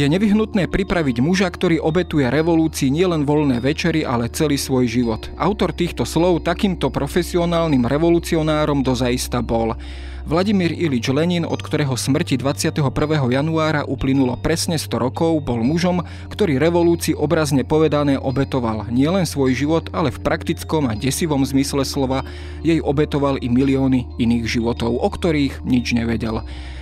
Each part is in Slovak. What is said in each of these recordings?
Je nevyhnutné pripraviť muža, ktorý obetuje revolúcii nielen voľné večery, ale celý svoj život. Autor týchto slov takýmto profesionálnym revolucionárom dozaista bol. Vladimír Ilič Lenin, od ktorého smrti 21. januára uplynulo presne 100 rokov, bol mužom, ktorý revolúcii obrazne povedané obetoval nielen svoj život, ale v praktickom a desivom zmysle slova jej obetoval i milióny iných životov, o ktorých nič nevedel.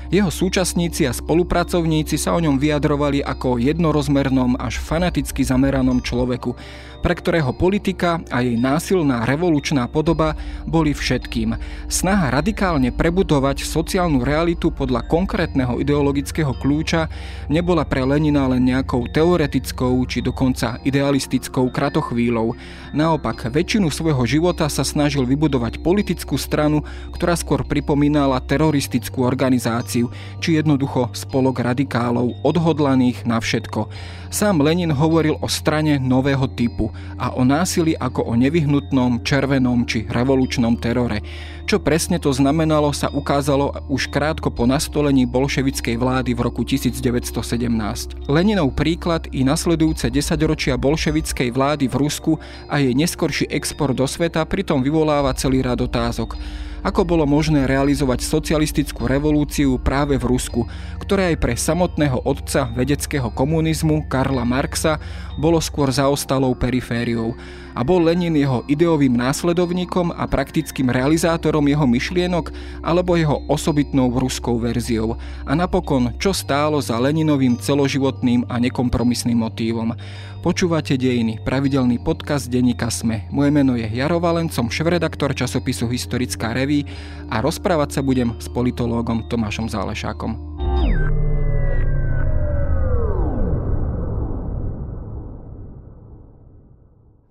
Jeho súčasníci a spolupracovníci sa o ňom vyjadrovali ako jednorozmernom až fanaticky zameranom človeku, pre ktorého politika a jej násilná revolučná podoba boli všetkým. Snaha radikálne prebudovať sociálnu realitu podľa konkrétneho ideologického kľúča nebola pre Lenina len nejakou teoretickou či dokonca idealistickou kratochvíľou. Naopak, väčšinu svojho života sa snažil vybudovať politickú stranu, ktorá skôr pripomínala teroristickú organizáciu či jednoducho spolok radikálov odhodlaných na všetko. Sám Lenin hovoril o strane nového typu a o násilí ako o nevyhnutnom, červenom či revolučnom terore. Čo presne to znamenalo, sa ukázalo už krátko po nastolení bolševickej vlády v roku 1917. Leninov príklad i nasledujúce desaťročia bolševickej vlády v Rusku a jej neskorší export do sveta pritom vyvoláva celý rad otázok ako bolo možné realizovať socialistickú revolúciu práve v Rusku, ktoré aj pre samotného otca vedeckého komunizmu Karla Marxa bolo skôr zaostalou perifériou a bol Lenin jeho ideovým následovníkom a praktickým realizátorom jeho myšlienok alebo jeho osobitnou ruskou verziou. A napokon, čo stálo za Leninovým celoživotným a nekompromisným motívom. Počúvate dejiny, pravidelný podcast denníka Sme. Moje meno je Jaro Valen, som švredaktor časopisu Historická reví a rozprávať sa budem s politológom Tomášom Zálešákom.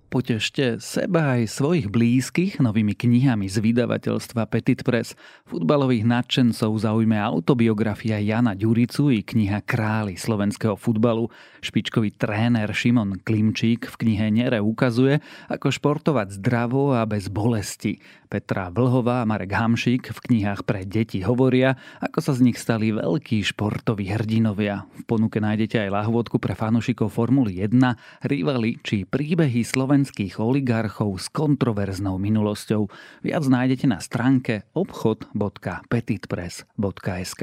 Potešte seba aj svojich blízkych novými knihami z vydavateľstva Petit Press. Futbalových nadšencov zaujme autobiografia Jana Ďuricu i kniha Králi slovenského futbalu. Špičkový tréner Šimon Klimčík v knihe Nere ukazuje, ako športovať zdravo a bez bolesti. Petra Vlhová a Marek Hamšík v knihách pre deti hovoria, ako sa z nich stali veľkí športoví hrdinovia. V ponuke nájdete aj lahvodku pre fanúšikov Formuly 1, rivali či príbehy slovenských oligarchov s kontroverznou minulosťou. Viac nájdete na stránke obchod.petitpress.sk.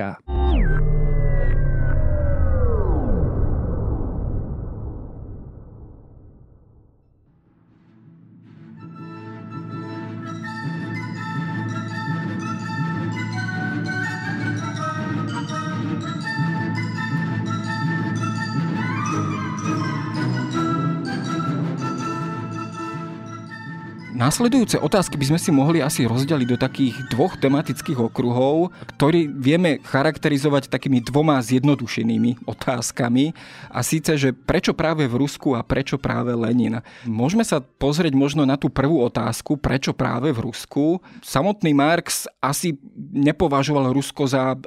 Následujúce otázky by sme si mohli asi rozdeliť do takých dvoch tematických okruhov, ktorí vieme charakterizovať takými dvoma zjednodušenými otázkami. A síce, že prečo práve v Rusku a prečo práve Lenin. Môžeme sa pozrieť možno na tú prvú otázku, prečo práve v Rusku. Samotný Marx asi nepovažoval Rusko za e,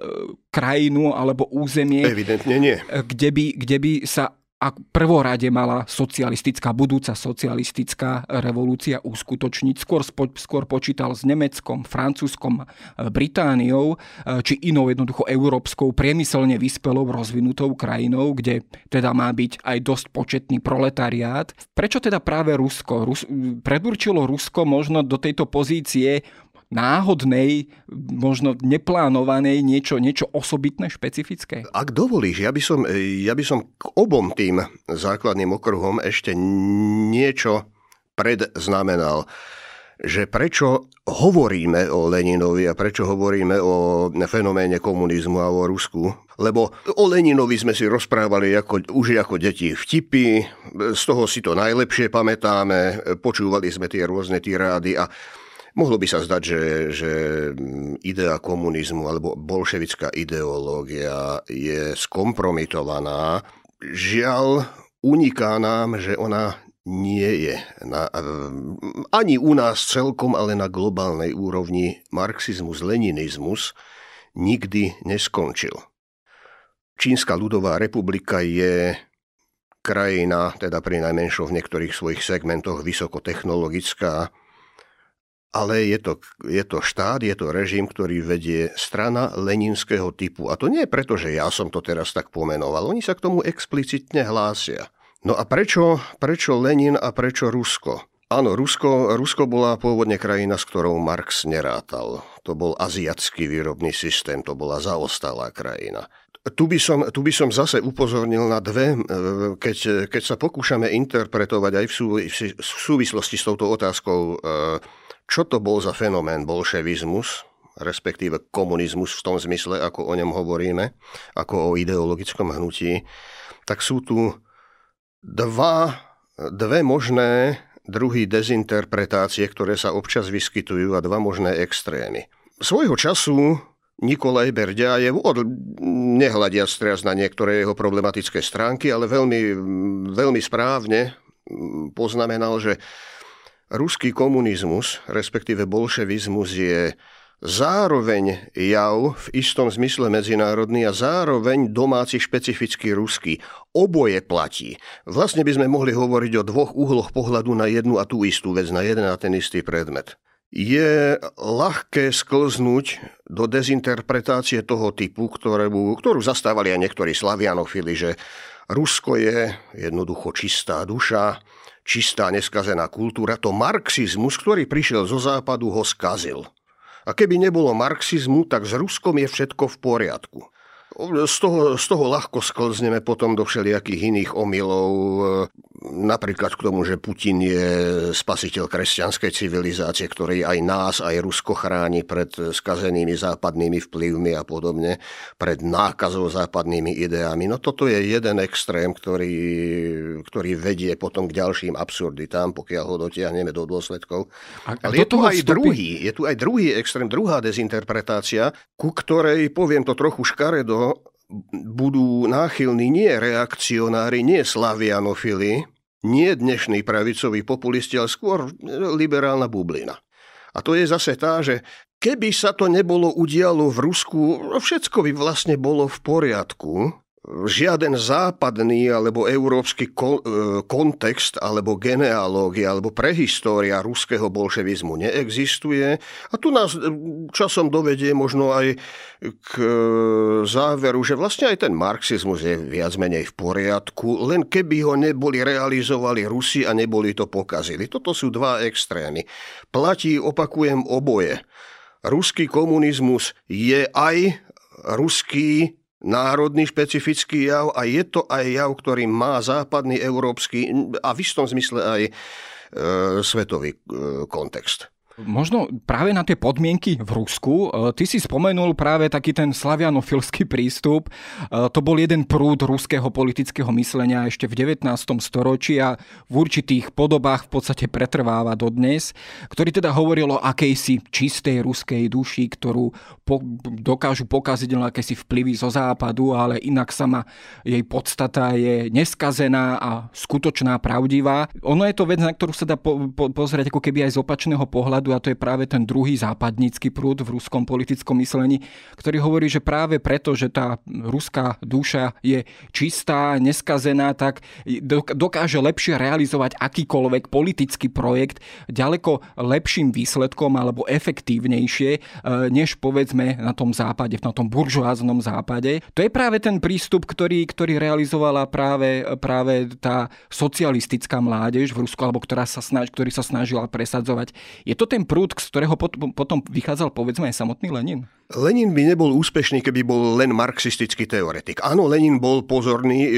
krajinu alebo územie, Evidentne nie. Kde by, kde by sa a prvorade mala socialistická, budúca socialistická revolúcia uskutočniť. Skôr, skôr počítal s Nemeckom, Francúzskom, e, Britániou, e, či inou jednoducho európskou, priemyselne vyspelou, rozvinutou krajinou, kde teda má byť aj dosť početný proletariát. Prečo teda práve Rusko? Rus, predurčilo Rusko možno do tejto pozície náhodnej, možno neplánovanej, niečo, niečo osobitné, špecifické? Ak dovolíš, ja by, som, ja by som k obom tým základným okruhom ešte niečo predznamenal že prečo hovoríme o Leninovi a prečo hovoríme o fenoméne komunizmu a o Rusku. Lebo o Leninovi sme si rozprávali ako, už ako deti vtipy, z toho si to najlepšie pamätáme, počúvali sme tie rôzne tirády a Mohlo by sa zdať, že, že idea komunizmu alebo bolševická ideológia je skompromitovaná. Žiaľ, uniká nám, že ona nie je. Na, ani u nás celkom, ale na globálnej úrovni marxizmus, leninizmus nikdy neskončil. Čínska ľudová republika je krajina, teda pri najmenšom v niektorých svojich segmentoch vysokotechnologická, ale je to, je to štát, je to režim, ktorý vedie strana leninského typu. A to nie je preto, že ja som to teraz tak pomenoval. Oni sa k tomu explicitne hlásia. No a prečo, prečo Lenin a prečo Rusko? Áno, Rusko, Rusko bola pôvodne krajina, s ktorou Marx nerátal. To bol aziatský výrobný systém, to bola zaostalá krajina. Tu by, som, tu by som zase upozornil na dve, e, keď, keď sa pokúšame interpretovať aj v, v súvislosti s touto otázkou, e, čo to bol za fenomén bolševizmus, respektíve komunizmus v tom zmysle, ako o ňom hovoríme, ako o ideologickom hnutí, tak sú tu dva, dve možné druhy dezinterpretácie, ktoré sa občas vyskytujú a dva možné extrémy. Svojho času Nikolaj Berďajev, nehľadiac teraz na niektoré jeho problematické stránky, ale veľmi, veľmi správne poznamenal, že ruský komunizmus, respektíve bolševizmus je zároveň jav v istom zmysle medzinárodný a zároveň domáci špecificky ruský. Oboje platí. Vlastne by sme mohli hovoriť o dvoch uhloch pohľadu na jednu a tú istú vec, na jeden a ten istý predmet je ľahké sklznúť do dezinterpretácie toho typu, ktorú, ktorú zastávali aj niektorí slavianofili, že Rusko je jednoducho čistá duša, čistá neskazená kultúra. To marxizmus, ktorý prišiel zo západu, ho skazil. A keby nebolo marxizmu, tak s Ruskom je všetko v poriadku. Z toho, z toho ľahko sklzneme potom do všelijakých iných omylov, napríklad k tomu, že Putin je spasiteľ kresťanskej civilizácie, ktorý aj nás, aj Rusko chráni pred skazenými západnými vplyvmi a podobne, pred nákazou západnými ideami. No toto je jeden extrém, ktorý, ktorý vedie potom k ďalším absurditám, pokiaľ ho dotiahneme do dôsledkov. A, Ale je tu aj vstupy... druhý, je tu aj druhý extrém, druhá dezinterpretácia, ku ktorej, poviem to trochu škaredo, budú náchylní nie reakcionári, nie slavianofili, nie dnešní pravicoví populisti, ale skôr liberálna bublina. A to je zase tá, že keby sa to nebolo udialo v Rusku, všetko by vlastne bolo v poriadku, žiaden západný alebo európsky e, kontext alebo genealógia alebo prehistória ruského bolševizmu neexistuje. A tu nás e, časom dovedie možno aj k e, záveru, že vlastne aj ten marxizmus je viac menej v poriadku, len keby ho neboli realizovali Rusi a neboli to pokazili. Toto sú dva extrémy. Platí, opakujem, oboje. Ruský komunizmus je aj ruský národný špecifický jav a je to aj jav, ktorý má západný, európsky a v istom zmysle aj e, svetový e, kontext. Možno práve na tie podmienky v Rusku, e, ty si spomenul práve taký ten slavianofilský prístup. E, to bol jeden prúd ruského politického myslenia ešte v 19. storočí a v určitých podobách v podstate pretrváva dodnes, ktorý teda hovoril o akejsi čistej ruskej duši, ktorú po, dokážu pokaziť len akési vplyvy zo západu, ale inak sama jej podstata je neskazená a skutočná, pravdivá. Ono je to vec, na ktorú sa dá po, po, pozrieť ako keby aj z opačného pohľadu a to je práve ten druhý západnícky prúd v ruskom politickom myslení, ktorý hovorí, že práve preto, že tá ruská duša je čistá, neskazená, tak dokáže lepšie realizovať akýkoľvek politický projekt ďaleko lepším výsledkom alebo efektívnejšie, e, než povedzme na tom západe, na tom buržoáznom západe. To je práve ten prístup, ktorý, ktorý realizovala práve, práve tá socialistická mládež v Rusku, alebo ktorá sa snaž, ktorý sa snažila presadzovať. Je to ten prúd, z ktorého potom vychádzal povedzme aj samotný Lenin? Lenin by nebol úspešný, keby bol len marxistický teoretik. Áno, Lenin bol pozorný e,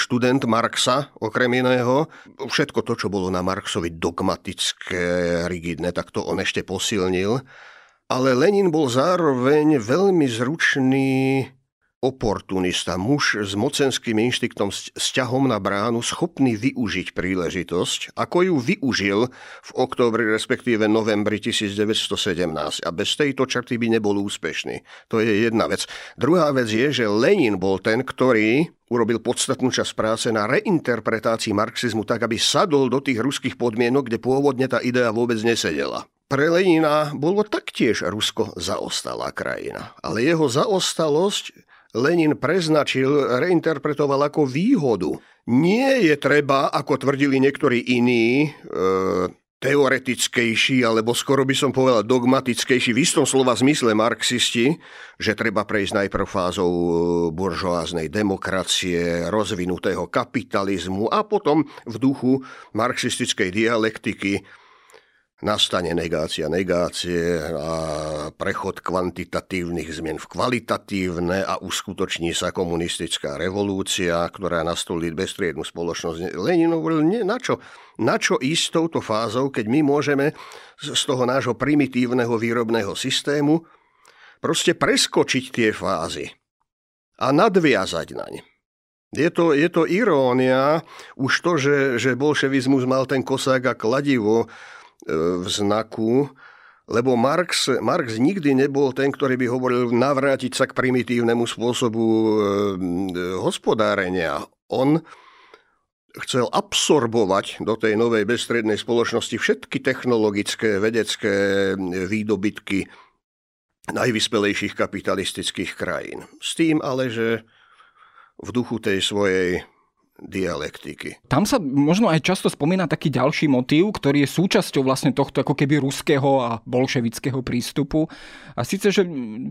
študent Marxa, okrem iného. Všetko to, čo bolo na Marxovi dogmatické, rigidné, tak to on ešte posilnil. Ale Lenin bol zároveň veľmi zručný oportunista, muž s mocenským inštiktom ťahom na bránu, schopný využiť príležitosť, ako ju využil v októbri, respektíve novembri 1917. A bez tejto črty by nebol úspešný. To je jedna vec. Druhá vec je, že Lenin bol ten, ktorý urobil podstatnú časť práce na reinterpretácii marxizmu tak, aby sadol do tých ruských podmienok, kde pôvodne tá idea vôbec nesedela. Pre Lenina bolo taktiež Rusko zaostalá krajina, ale jeho zaostalosť Lenin preznačil, reinterpretoval ako výhodu. Nie je treba, ako tvrdili niektorí iní, e, teoretickejší, alebo skoro by som povedal dogmatickejší, v istom slova zmysle marxisti, že treba prejsť najprv fázou e, buržoáznej demokracie, rozvinutého kapitalizmu a potom v duchu marxistickej dialektiky nastane negácia negácie a prechod kvantitatívnych zmien v kvalitatívne a uskutoční sa komunistická revolúcia, ktorá nastolí beztriednu spoločnosť. Lenin hovoril, nie, na čo, na čo ísť touto fázou, keď my môžeme z toho nášho primitívneho výrobného systému proste preskočiť tie fázy a nadviazať na ne. Je to, je to irónia, už to, že, že bolševizmus mal ten kosák a kladivo, v znaku, lebo Marx, Marx nikdy nebol ten, ktorý by hovoril navrátiť sa k primitívnemu spôsobu e, hospodárenia. On chcel absorbovať do tej novej bezstrednej spoločnosti všetky technologické, vedecké výdobytky najvyspelejších kapitalistických krajín. S tým ale, že v duchu tej svojej dialektiky. Tam sa možno aj často spomína taký ďalší motív, ktorý je súčasťou vlastne tohto ako keby ruského a bolševického prístupu. A síce, že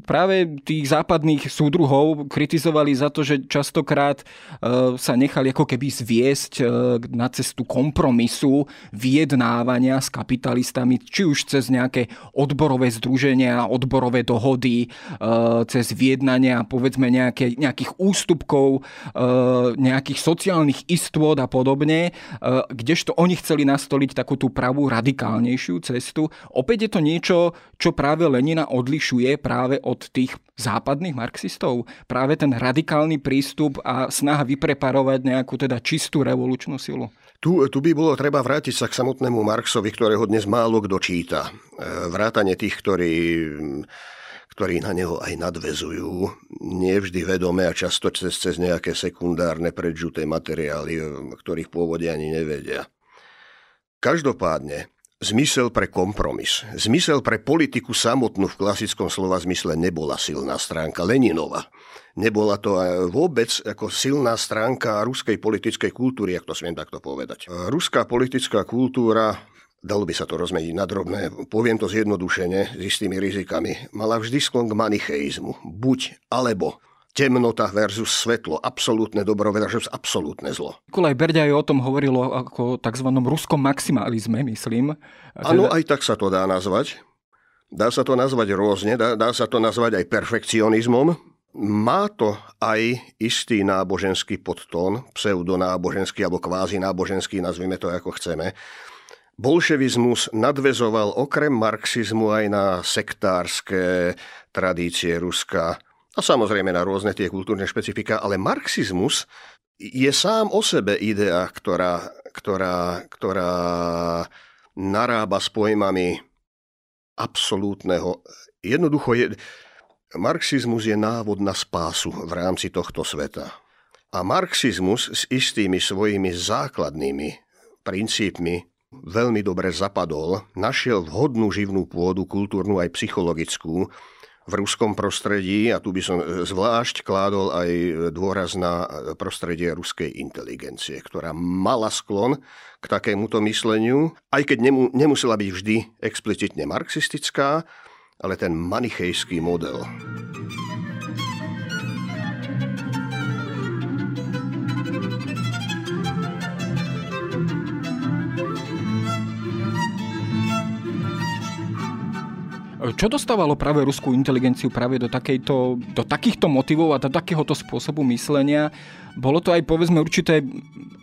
práve tých západných súdruhov kritizovali za to, že častokrát e, sa nechali ako keby zviesť e, na cestu kompromisu, vyjednávania s kapitalistami, či už cez nejaké odborové združenia, odborové dohody, e, cez vyjednania povedzme nejaké, nejakých ústupkov, nejakých sociálnych sociálnych istôt a podobne, e, kdežto oni chceli nastoliť takú tú pravú radikálnejšiu cestu. Opäť je to niečo, čo práve Lenina odlišuje práve od tých západných marxistov. Práve ten radikálny prístup a snaha vypreparovať nejakú teda čistú revolučnú silu. Tu, tu by bolo treba vrátiť sa k samotnému Marxovi, ktorého dnes málo kto číta. E, vrátanie tých, ktorí ktorí na neho aj nadvezujú, nevždy vedome a často cez, cez nejaké sekundárne predžuté materiály, ktorých pôvode ani nevedia. Každopádne, zmysel pre kompromis, zmysel pre politiku samotnú v klasickom slova zmysle nebola silná stránka Leninova. Nebola to vôbec ako silná stránka ruskej politickej kultúry, ak to smiem takto povedať. Ruská politická kultúra Dalo by sa to rozmeniť na drobné. Poviem to zjednodušene, s istými rizikami. Mala vždy sklon k manicheizmu. Buď alebo temnota versus svetlo, absolútne dobro versus absolútne zlo. Nikolaj Berďaj o tom hovoril ako tzv. ruskom maximalizme, myslím. Áno, aj tak sa to dá nazvať. Dá sa to nazvať rôzne, dá, dá sa to nazvať aj perfekcionizmom. Má to aj istý náboženský podtón, pseudonáboženský alebo kvázi náboženský, nazvime to ako chceme. Bolševizmus nadvezoval okrem marxizmu aj na sektárske tradície Ruska a samozrejme na rôzne tie kultúrne špecifika, ale marxizmus je sám o sebe idea, ktorá, ktorá, ktorá narába s pojmami absolútneho. Jednoducho je, marxizmus je návod na spásu v rámci tohto sveta. A marxizmus s istými svojimi základnými princípmi veľmi dobre zapadol, našiel vhodnú živnú pôdu, kultúrnu aj psychologickú, v ruskom prostredí, a tu by som zvlášť kládol aj dôraz na prostredie ruskej inteligencie, ktorá mala sklon k takémuto mysleniu, aj keď nemu, nemusela byť vždy explicitne marxistická, ale ten manichejský model. Čo dostávalo práve ruskú inteligenciu práve do, takejto, do takýchto motivov a do takéhoto spôsobu myslenia? Bolo to aj povedzme určité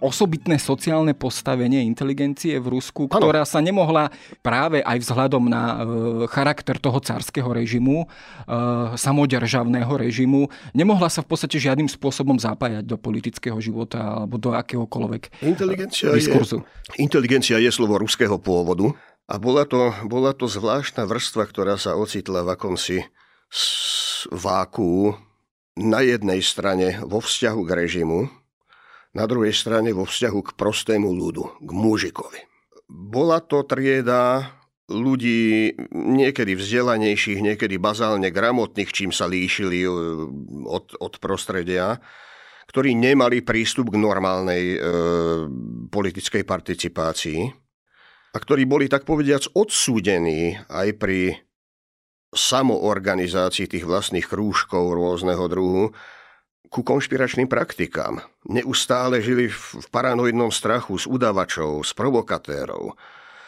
osobitné sociálne postavenie inteligencie v Rusku, ano. ktorá sa nemohla práve aj vzhľadom na e, charakter toho carského režimu, e, samodržavného režimu, nemohla sa v podstate žiadnym spôsobom zapájať do politického života alebo do akéhokoľvek inteligencia diskurzu. Je, inteligencia je slovo ruského pôvodu a bola to, bola to zvláštna vrstva, ktorá sa ocitla v akomsi váku na jednej strane vo vzťahu k režimu, na druhej strane vo vzťahu k prostému ľudu, k mužikovi. Bola to trieda ľudí niekedy vzdelanejších, niekedy bazálne gramotných, čím sa líšili e, od, od prostredia, ktorí nemali prístup k normálnej e, politickej participácii a ktorí boli tak povediac odsúdení aj pri samoorganizácii tých vlastných krúžkov rôzneho druhu ku konšpiračným praktikám. Neustále žili v paranoidnom strachu z udavačov, z provokatérov.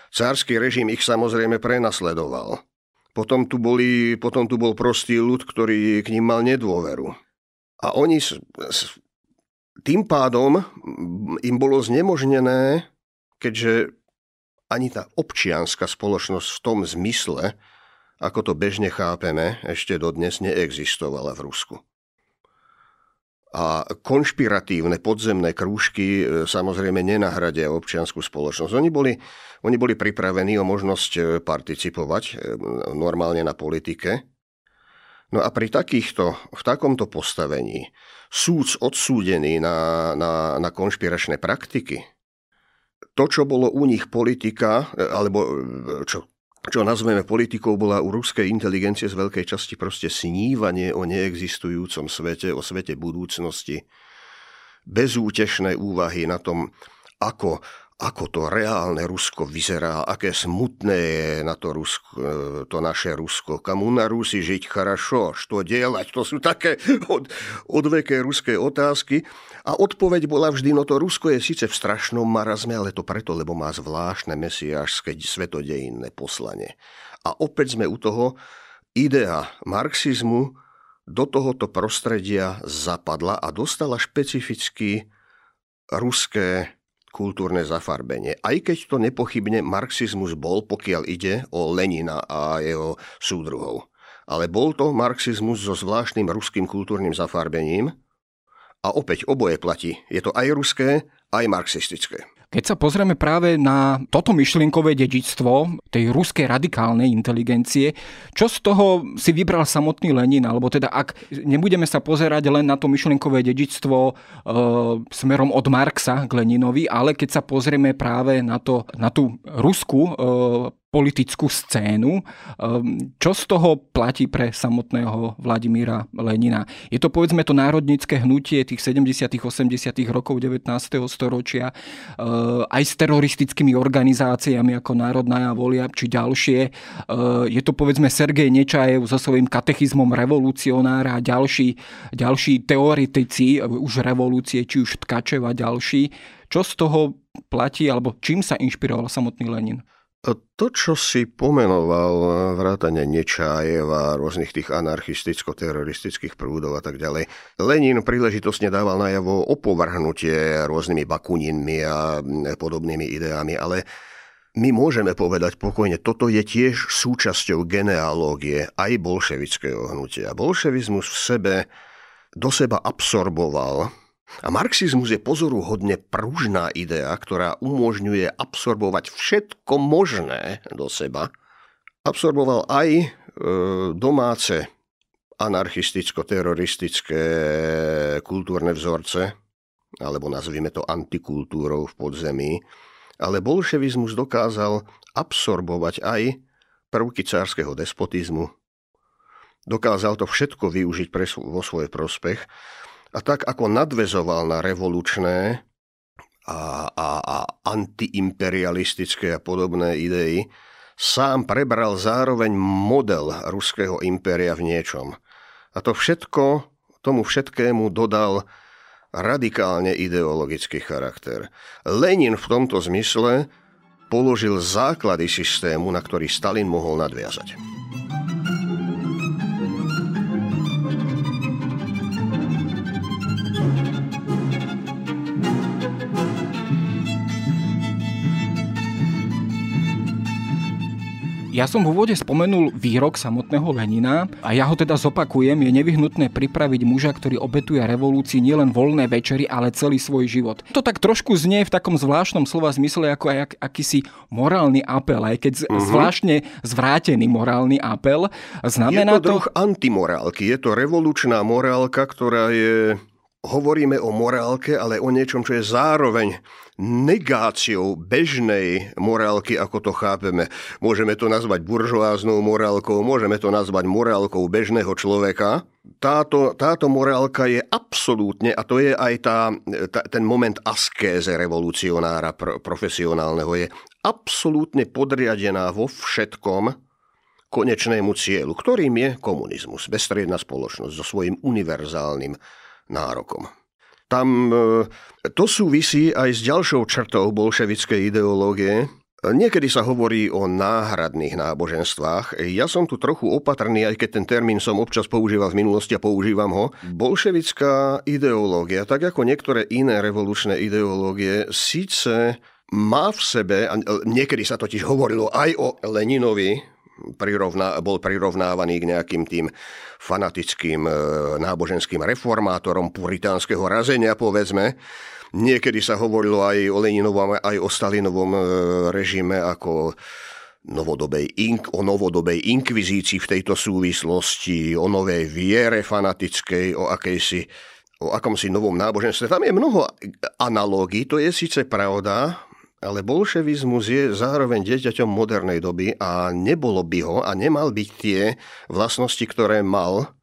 Cársky režim ich samozrejme prenasledoval. Potom tu, boli, potom tu bol prostý ľud, ktorý k ním mal nedôveru. A oni s, s, tým pádom im bolo znemožnené, keďže ani tá občianská spoločnosť v tom zmysle, ako to bežne chápeme, ešte dodnes neexistovala v Rusku. A konšpiratívne podzemné krúžky e, samozrejme nenahradia občianskú spoločnosť. Oni boli, oni boli pripravení o možnosť e, participovať e, normálne na politike. No a pri takýchto, v takomto postavení súd odsúdený na, na, na konšpiračné praktiky, to, čo bolo u nich politika, e, alebo e, čo, čo nazveme politikou, bola u ruskej inteligencie z veľkej časti proste snívanie o neexistujúcom svete, o svete budúcnosti, bezútešné úvahy na tom, ako ako to reálne Rusko vyzerá, aké smutné je na to, Rusko, e, to naše Rusko. Kamu na Rusi žiť хорошо, što delať? To sú také od, odveké ruské otázky. A odpoveď bola vždy, no to Rusko je síce v strašnom marazme, ale to preto, lebo má zvláštne mesiášske svetodejinné poslanie. A opäť sme u toho, idea marxizmu do tohoto prostredia zapadla a dostala špecificky ruské kultúrne zafarbenie. Aj keď to nepochybne marxizmus bol, pokiaľ ide o Lenina a jeho súdruhov. Ale bol to marxizmus so zvláštnym ruským kultúrnym zafarbením a opäť oboje platí. Je to aj ruské, aj marxistické. Keď sa pozrieme práve na toto myšlienkové dedičstvo tej ruskej radikálnej inteligencie, čo z toho si vybral samotný Lenin? Alebo teda ak nebudeme sa pozerať len na to myšlienkové dedičstvo e, smerom od Marxa k Leninovi, ale keď sa pozrieme práve na, to, na tú ruskú e, politickú scénu. Ehm, čo z toho platí pre samotného Vladimíra Lenina? Je to povedzme to národnícke hnutie tých 70 80 rokov 19. storočia ehm, aj s teroristickými organizáciami ako Národná volia či ďalšie. Ehm, je to povedzme Sergej Nečajev so svojím katechizmom revolucionára a ďalší, ďalší teoretici už revolúcie, či už Tkačev ďalší. Čo z toho platí alebo čím sa inšpiroval samotný Lenin? To, čo si pomenoval, vrátane Nečájeva, rôznych tých anarchisticko-teroristických prúdov a tak ďalej, Lenin príležitosne dával najavo opovrhnutie rôznymi bakuninmi a podobnými ideami, ale my môžeme povedať pokojne, toto je tiež súčasťou genealógie aj bolševického hnutia. Bolševizmus v sebe do seba absorboval a marxizmus je pozoruhodne pružná idea, ktorá umožňuje absorbovať všetko možné do seba. Absorboval aj e, domáce anarchisticko-teroristické kultúrne vzorce, alebo nazvime to antikultúrou v podzemí, ale bolševizmus dokázal absorbovať aj prvky cárskeho despotizmu. Dokázal to všetko využiť pre, vo svoj prospech a tak ako nadvezoval na revolučné a, a, a antiimperialistické a podobné idei, sám prebral zároveň model ruského impéria v niečom. A to všetko, tomu všetkému dodal radikálne ideologický charakter. Lenin v tomto zmysle položil základy systému, na ktorý Stalin mohol nadviazať. Ja som v úvode spomenul výrok samotného Lenina a ja ho teda zopakujem. Je nevyhnutné pripraviť muža, ktorý obetuje revolúcii nielen voľné večery, ale celý svoj život. To tak trošku znie v takom zvláštnom slova zmysle ako aj akýsi morálny apel, aj keď uh-huh. zvláštne zvrátený morálny apel. Znamená je to, to druh antimorálky. Je to revolučná morálka, ktorá je hovoríme o morálke, ale o niečom, čo je zároveň negáciou bežnej morálky, ako to chápeme. Môžeme to nazvať buržoáznou morálkou, môžeme to nazvať morálkou bežného človeka. Táto, táto morálka je absolútne, a to je aj tá, tá, ten moment askéze revolucionára pro, profesionálneho, je absolútne podriadená vo všetkom konečnému cieľu, ktorým je komunizmus, bezstriedná spoločnosť so svojím univerzálnym nárokom. Tam e, to súvisí aj s ďalšou črtou bolševickej ideológie, Niekedy sa hovorí o náhradných náboženstvách. Ja som tu trochu opatrný, aj keď ten termín som občas používal v minulosti a používam ho. Bolševická ideológia, tak ako niektoré iné revolučné ideológie, síce má v sebe, a niekedy sa totiž hovorilo aj o Leninovi, prirovná, bol prirovnávaný k nejakým tým fanatickým e, náboženským reformátorom puritánskeho razenia, povedzme, Niekedy sa hovorilo aj o Leninovom, aj o Stalinovom e, režime ako novodobej ink, o novodobej inkvizícii v tejto súvislosti, o novej viere fanatickej, o akejsi o akomsi novom náboženstve. Tam je mnoho analógií, to je síce pravda, ale bolševizmus je zároveň dieťaťom modernej doby a nebolo by ho a nemal byť tie vlastnosti, ktoré mal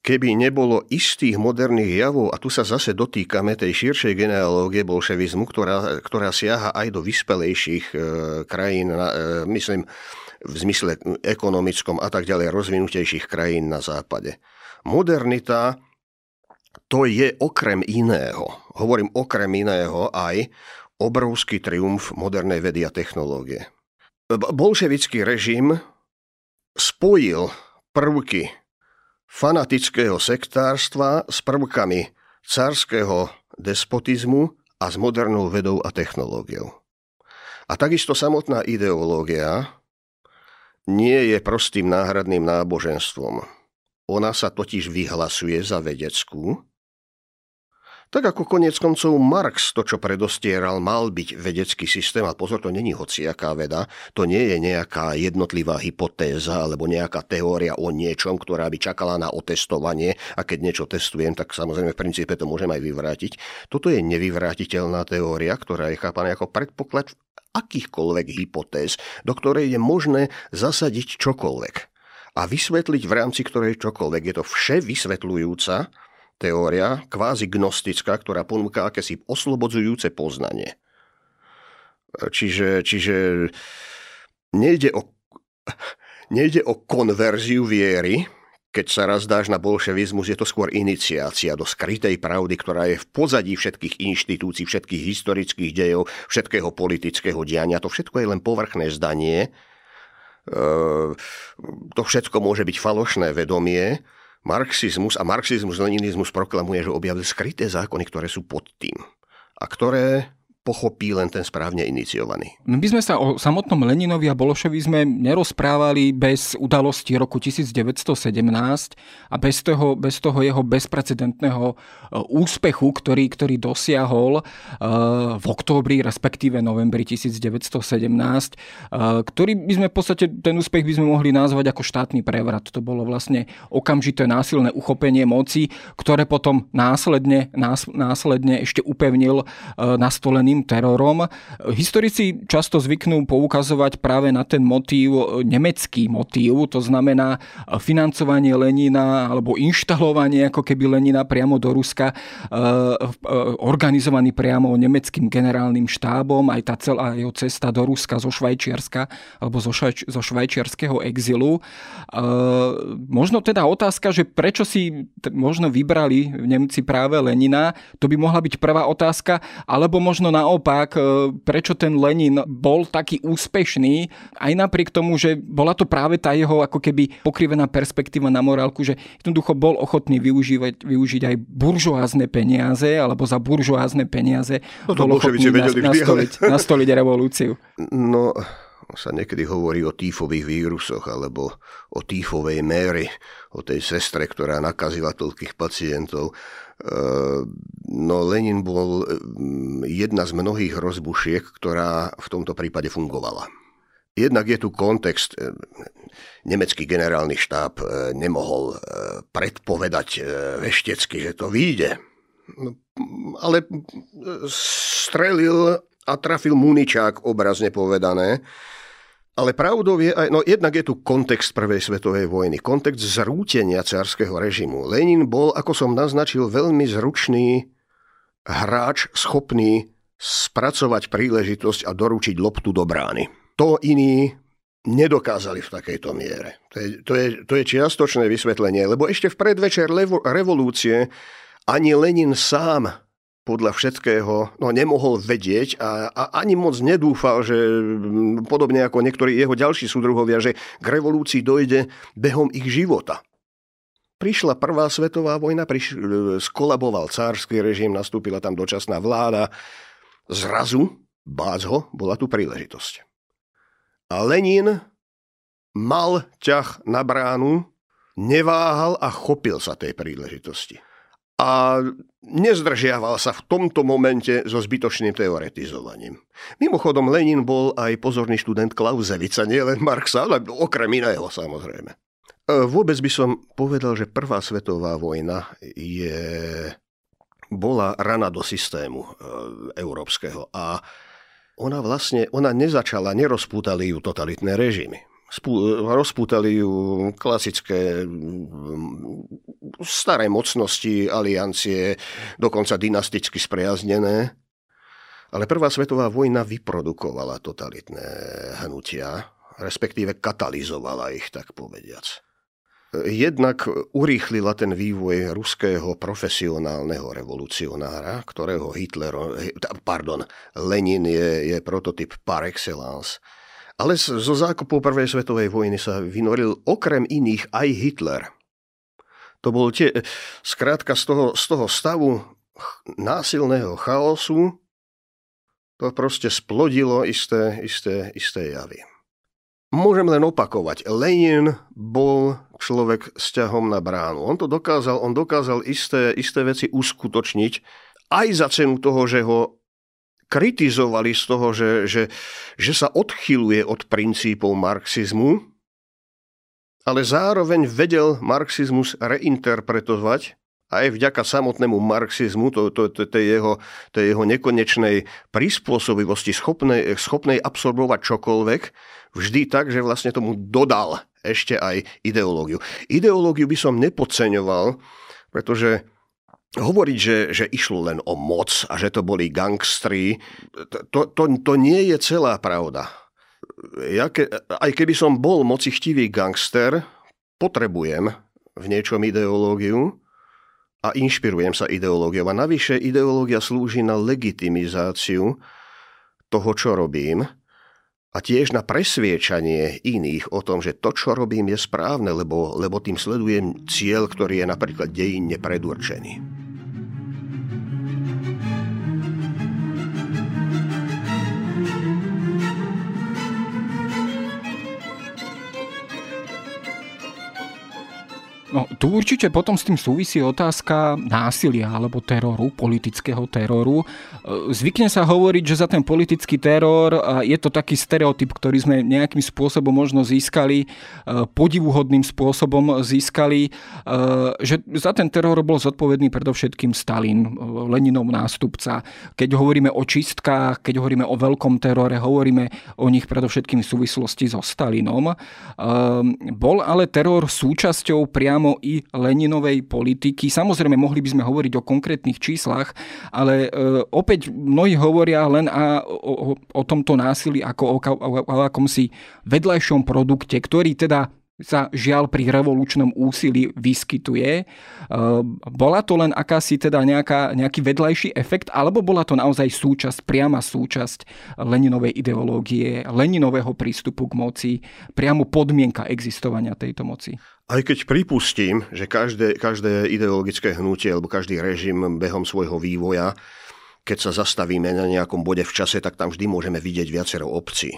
keby nebolo istých moderných javov, a tu sa zase dotýkame tej širšej genealógie bolševizmu, ktorá, ktorá siaha aj do vyspelejších e, krajín, e, myslím v zmysle ekonomickom a tak ďalej, rozvinutejších krajín na západe. Modernita to je okrem iného, hovorím okrem iného aj obrovský triumf modernej vedy a technológie. Bolševický režim spojil prvky fanatického sektárstva s prvkami carského despotizmu a s modernou vedou a technológiou. A takisto samotná ideológia nie je prostým náhradným náboženstvom. Ona sa totiž vyhlasuje za vedeckú tak ako konec koncov Marx to, čo predostieral, mal byť vedecký systém, a pozor, to není hociaká veda, to nie je nejaká jednotlivá hypotéza alebo nejaká teória o niečom, ktorá by čakala na otestovanie a keď niečo testujem, tak samozrejme v princípe to môžem aj vyvrátiť. Toto je nevyvrátiteľná teória, ktorá je chápaná ako predpoklad akýchkoľvek hypotéz, do ktorej je možné zasadiť čokoľvek a vysvetliť v rámci ktorej čokoľvek. Je to vše vysvetľujúca teória, kvázi gnostická, ktorá ponúka akési oslobodzujúce poznanie. Čiže, čiže nejde, o, nejde o konverziu viery, keď sa raz dáš na bolševizmus, je to skôr iniciácia do skrytej pravdy, ktorá je v pozadí všetkých inštitúcií, všetkých historických dejov, všetkého politického diania. To všetko je len povrchné zdanie. To všetko môže byť falošné vedomie, marxizmus a marxizmus-leninizmus proklamuje, že objavili skryté zákony, ktoré sú pod tým. A ktoré pochopí len ten správne iniciovaný. My by sme sa o samotnom Leninovi a Bološevizme nerozprávali bez udalosti roku 1917 a bez toho, bez toho jeho bezprecedentného e, úspechu, ktorý, ktorý dosiahol e, v októbri, respektíve novembri 1917, e, ktorý by sme v podstate, ten úspech by sme mohli nazvať ako štátny prevrat. To bolo vlastne okamžité násilné uchopenie moci, ktoré potom následne, následne ešte upevnil nastolený tzv. terorom. Historici často zvyknú poukazovať práve na ten motív, nemecký motív, to znamená financovanie Lenina alebo inštalovanie ako keby Lenina priamo do Ruska, e, e, organizovaný priamo nemeckým generálnym štábom, aj tá celá jeho cesta do Ruska zo Švajčiarska alebo zo, švajč, zo švajčiarského exilu. E, možno teda otázka, že prečo si možno vybrali Nemci práve Lenina, to by mohla byť prvá otázka, alebo možno naopak, e, prečo ten Lenin bol taký úspešný, aj napriek tomu, že bola to práve tá jeho ako keby pokrivená perspektíva na morálku, že jednoducho bol ochotný využívať, využiť aj buržoázne peniaze, alebo za buržoázne peniaze no to bol ochotný nastoliť, nastoliť revolúciu. No, sa niekedy hovorí o týfových vírusoch alebo o týfovej méry, o tej sestre, ktorá nakazila toľkých pacientov. Ehm, no Lenin bol ehm, jedna z mnohých rozbušiek, ktorá v tomto prípade fungovala. Jednak je tu kontext. Ehm, nemecký generálny štáb nemohol predpovedať veštecky, že to vyjde. No, ale strelil a trafil muničák, obrazne povedané. Ale pravdou je aj, no jednak je tu kontext Prvej svetovej vojny, kontext zrútenia cárskeho režimu. Lenin bol, ako som naznačil, veľmi zručný hráč, schopný spracovať príležitosť a doručiť loptu do brány. To iní nedokázali v takejto miere. To je, to je, to je čiastočné vysvetlenie, lebo ešte v predvečer revolúcie ani Lenin sám podľa všetkého no, nemohol vedieť a, a ani moc nedúfal, že podobne ako niektorí jeho ďalší súdruhovia, že k revolúcii dojde behom ich života. Prišla prvá svetová vojna, priš, skolaboval cársky režim, nastúpila tam dočasná vláda. Zrazu, bác ho, bola tu príležitosť. A Lenin mal ťah na bránu, neváhal a chopil sa tej príležitosti a nezdržiaval sa v tomto momente so zbytočným teoretizovaním. Mimochodom, Lenin bol aj pozorný študent Klausevica, nielen Marxa, ale okrem iného samozrejme. E, vôbec by som povedal, že Prvá svetová vojna je, bola rana do systému e, európskeho a ona vlastne, ona nezačala, nerozpútali ju totalitné režimy rozpútali ju klasické mm, staré mocnosti, aliancie, dokonca dynasticky spriaznené. Ale Prvá svetová vojna vyprodukovala totalitné hnutia, respektíve katalizovala ich, tak povediac. Jednak urýchlila ten vývoj ruského profesionálneho revolucionára, ktorého Hitler, pardon, Lenin je, je prototyp par excellence – ale zo zákopov Prvej svetovej vojny sa vynoril okrem iných aj Hitler. To bol tie, skrátka z toho, z toho stavu násilného chaosu to proste splodilo isté, isté, isté javy. Môžem len opakovať, Lenin bol človek s ťahom na bránu. On to dokázal, on dokázal isté, isté veci uskutočniť aj za cenu toho, že ho kritizovali z toho, že, že, že sa odchyluje od princípov marxizmu, ale zároveň vedel marxizmus reinterpretovať aj vďaka samotnému marxizmu, to, to, to, to, jeho, to jeho nekonečnej prispôsobivosti, schopnej, schopnej absorbovať čokoľvek, vždy tak, že vlastne tomu dodal ešte aj ideológiu. Ideológiu by som nepodceňoval, pretože Hovoriť, že, že išlo len o moc a že to boli gangstri, to, to, to nie je celá pravda. Ja ke, aj keby som bol mocichtivý gangster, potrebujem v niečom ideológiu a inšpirujem sa ideológiou. A navyše ideológia slúži na legitimizáciu toho, čo robím a tiež na presviečanie iných o tom, že to, čo robím, je správne, lebo, lebo tým sledujem cieľ, ktorý je napríklad dejinne predurčený. No, tu určite potom s tým súvisí otázka násilia alebo teroru, politického teroru. E, zvykne sa hovoriť, že za ten politický teror je to taký stereotyp, ktorý sme nejakým spôsobom možno získali, e, podivuhodným spôsobom získali, e, že za ten teror bol zodpovedný predovšetkým Stalin, Leninov nástupca. Keď hovoríme o čistkách, keď hovoríme o veľkom terore, hovoríme o nich predovšetkým v súvislosti so Stalinom. Bol ale teror súčasťou priamo priamo i Leninovej politiky. Samozrejme, mohli by sme hovoriť o konkrétnych číslach, ale e, opäť mnohí hovoria len a, o, o tomto násilí ako o, o, o akomsi vedľajšom produkte, ktorý teda sa žiaľ pri revolučnom úsilí vyskytuje. E, bola to len akási teda nejaká, nejaký vedľajší efekt, alebo bola to naozaj súčasť, priama súčasť Leninovej ideológie, Leninového prístupu k moci, priamo podmienka existovania tejto moci? Aj keď pripustím, že každé, každé ideologické hnutie alebo každý režim behom svojho vývoja, keď sa zastavíme na nejakom bode v čase, tak tam vždy môžeme vidieť viacero obcí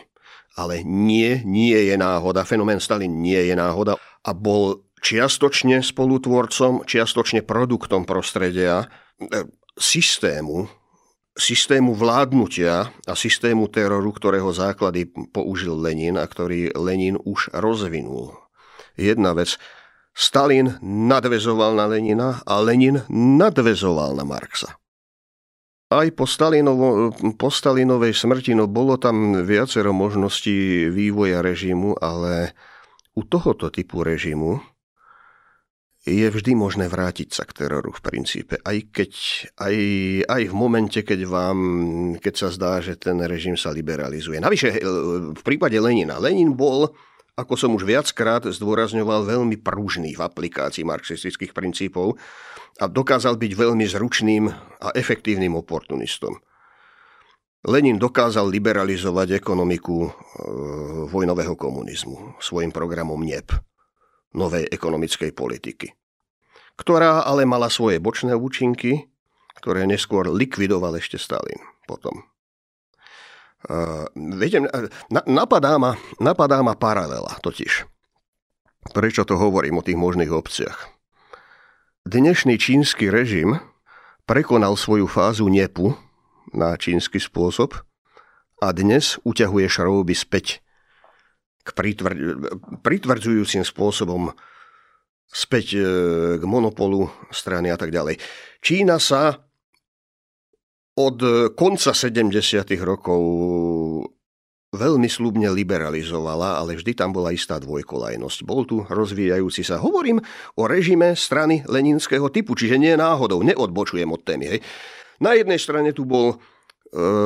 ale nie, nie je náhoda. Fenomén Stalin nie je náhoda a bol čiastočne spolutvorcom, čiastočne produktom prostredia e, systému, systému vládnutia a systému teroru, ktorého základy použil Lenin a ktorý Lenin už rozvinul. Jedna vec, Stalin nadvezoval na Lenina a Lenin nadvezoval na Marxa aj po, Stalinovo, po Stalinovej smrti, no bolo tam viacero možností vývoja režimu, ale u tohoto typu režimu je vždy možné vrátiť sa k teroru v princípe. Aj, keď, aj, aj v momente, keď, vám, keď sa zdá, že ten režim sa liberalizuje. Navyše v prípade Lenina. Lenin bol, ako som už viackrát zdôrazňoval, veľmi pružný v aplikácii marxistických princípov a dokázal byť veľmi zručným a efektívnym oportunistom. Lenin dokázal liberalizovať ekonomiku e, vojnového komunizmu svojim programom NEP novej ekonomickej politiky, ktorá ale mala svoje bočné účinky, ktoré neskôr likvidoval ešte Stalin potom. Uh, viete, na, napadá, ma, napadá ma paralela totiž. Prečo to hovorím o tých možných opciach? Dnešný čínsky režim prekonal svoju fázu nepu na čínsky spôsob a dnes uťahuje šrouby späť k pritvrdzujúcim spôsobom späť e, k monopolu strany a tak ďalej. Čína sa od konca 70. rokov veľmi slubne liberalizovala, ale vždy tam bola istá dvojkolajnosť. Bol tu rozvíjajúci sa. Hovorím o režime strany leninského typu, čiže nie náhodou, neodbočujem od témy. Hej. Na jednej strane tu bol E,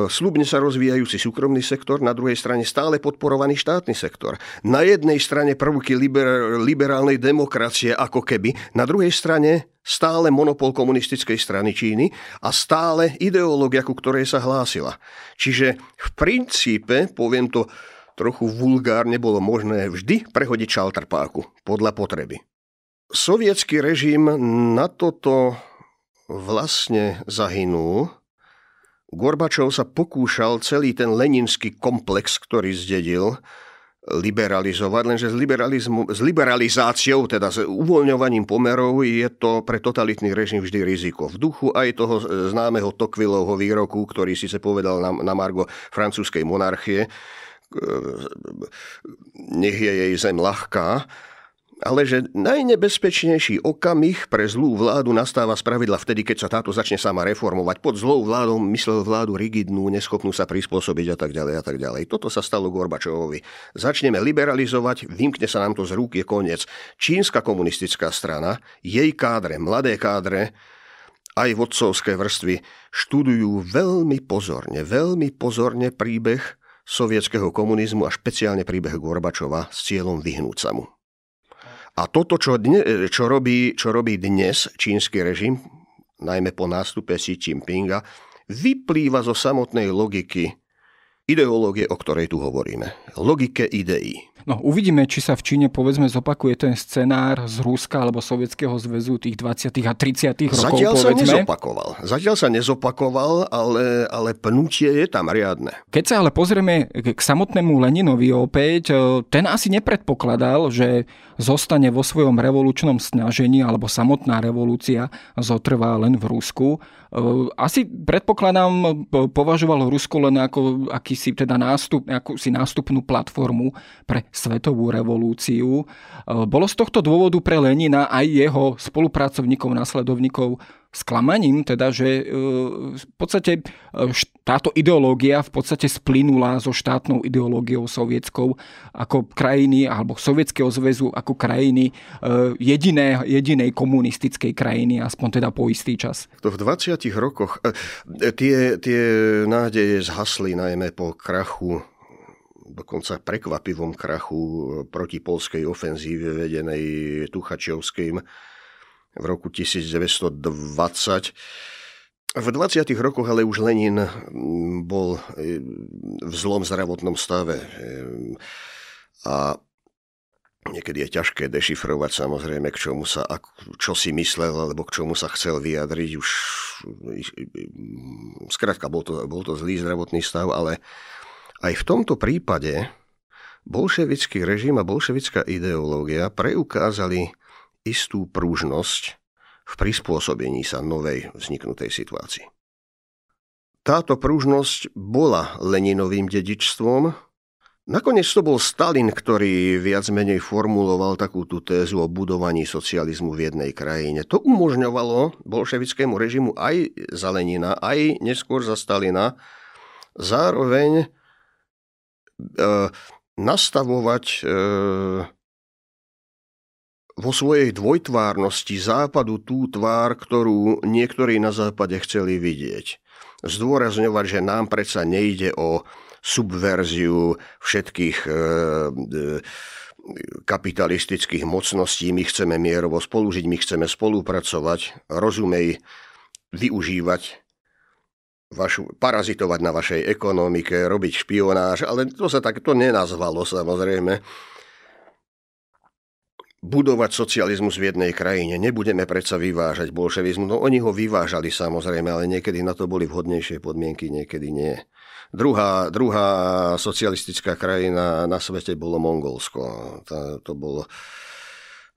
slubne sa rozvíjajúci súkromný sektor, na druhej strane stále podporovaný štátny sektor. Na jednej strane prvky liber, liberálnej demokracie ako keby, na druhej strane stále monopol komunistickej strany Číny a stále ideológia, ku ktorej sa hlásila. Čiže v princípe, poviem to trochu vulgárne, bolo možné vždy prehodiť šaltrpáku podľa potreby. Sovietský režim na toto vlastne zahynul, Gorbačov sa pokúšal celý ten leninský komplex, ktorý zdedil, liberalizovať, lenže s, s liberalizáciou, teda s uvoľňovaním pomerov je to pre totalitný režim vždy riziko. V duchu aj toho známeho Tokvilovho výroku, ktorý sa povedal na, na Margo francúzskej monarchie, nech je jej zem ľahká, ale že najnebezpečnejší okamih pre zlú vládu nastáva spravidla vtedy, keď sa táto začne sama reformovať. Pod zlou vládou myslel vládu rigidnú, neschopnú sa prispôsobiť a tak ďalej a tak ďalej. Toto sa stalo Gorbačovovi. Začneme liberalizovať, vymkne sa nám to z rúk, je koniec. Čínska komunistická strana, jej kádre, mladé kádre, aj vodcovské vrstvy študujú veľmi pozorne, veľmi pozorne príbeh sovietského komunizmu a špeciálne príbeh Gorbačova s cieľom vyhnúť sa mu. A toto, čo, dne, čo, robí, čo robí dnes čínsky režim, najmä po nástupe Xi Jinpinga, vyplýva zo samotnej logiky ideológie, o ktorej tu hovoríme. Logike ideí. No, uvidíme, či sa v Číne povedzme zopakuje ten scenár z Ruska alebo Sovietskeho zväzu tých 20. a 30. rokov. Zatiaľ povedzme. sa nezopakoval. Zatiaľ sa nezopakoval, ale, ale pnutie je tam riadne. Keď sa ale pozrieme k samotnému Leninovi opäť, e, ten asi nepredpokladal, že zostane vo svojom revolučnom snažení alebo samotná revolúcia zotrvá len v Rusku. E, asi predpokladám, e, považoval Rusko len ako akýsi teda nástup, akúsi nástupnú platformu pre svetovú revolúciu. E, bolo z tohto dôvodu pre Lenina aj jeho spolupracovníkov, následovníkov sklamaním, teda, že e, v podstate e, táto ideológia v podstate splynula so štátnou ideológiou sovietskou ako krajiny, alebo Sovietskeho zväzu ako krajiny jediné, jedinej komunistickej krajiny, aspoň teda po istý čas. To v 20 rokoch tie, tie nádeje zhasli najmä po krachu dokonca prekvapivom krachu proti polskej ofenzíve vedenej Tuchačovským v roku 1920. V 20. rokoch ale už Lenin bol v zlom zdravotnom stave a niekedy je ťažké dešifrovať samozrejme, k čomu sa, čo si myslel alebo k čomu sa chcel vyjadriť. Už skrátka bol to, bol to zlý zdravotný stav, ale aj v tomto prípade bolševický režim a bolševická ideológia preukázali istú prúžnosť v prispôsobení sa novej vzniknutej situácii. Táto prúžnosť bola Leninovým dedičstvom. Nakoniec to bol Stalin, ktorý viac menej formuloval takú tú tézu o budovaní socializmu v jednej krajine. To umožňovalo bolševickému režimu aj za Lenina, aj neskôr za Stalina zároveň nastavovať e, vo svojej dvojtvárnosti západu tú tvár, ktorú niektorí na západe chceli vidieť. Zdôrazňovať, že nám predsa nejde o subverziu všetkých e, e, kapitalistických mocností, my chceme mierovo spolužiť, my chceme spolupracovať, rozumej využívať vašu, parazitovať na vašej ekonomike, robiť špionáž, ale to sa takto nenazvalo samozrejme budovať socializmus v jednej krajine. Nebudeme predsa vyvážať bolševizmu. No oni ho vyvážali samozrejme, ale niekedy na to boli vhodnejšie podmienky, niekedy nie. Druhá, druhá socialistická krajina na svete bolo Mongolsko. To, to, bolo,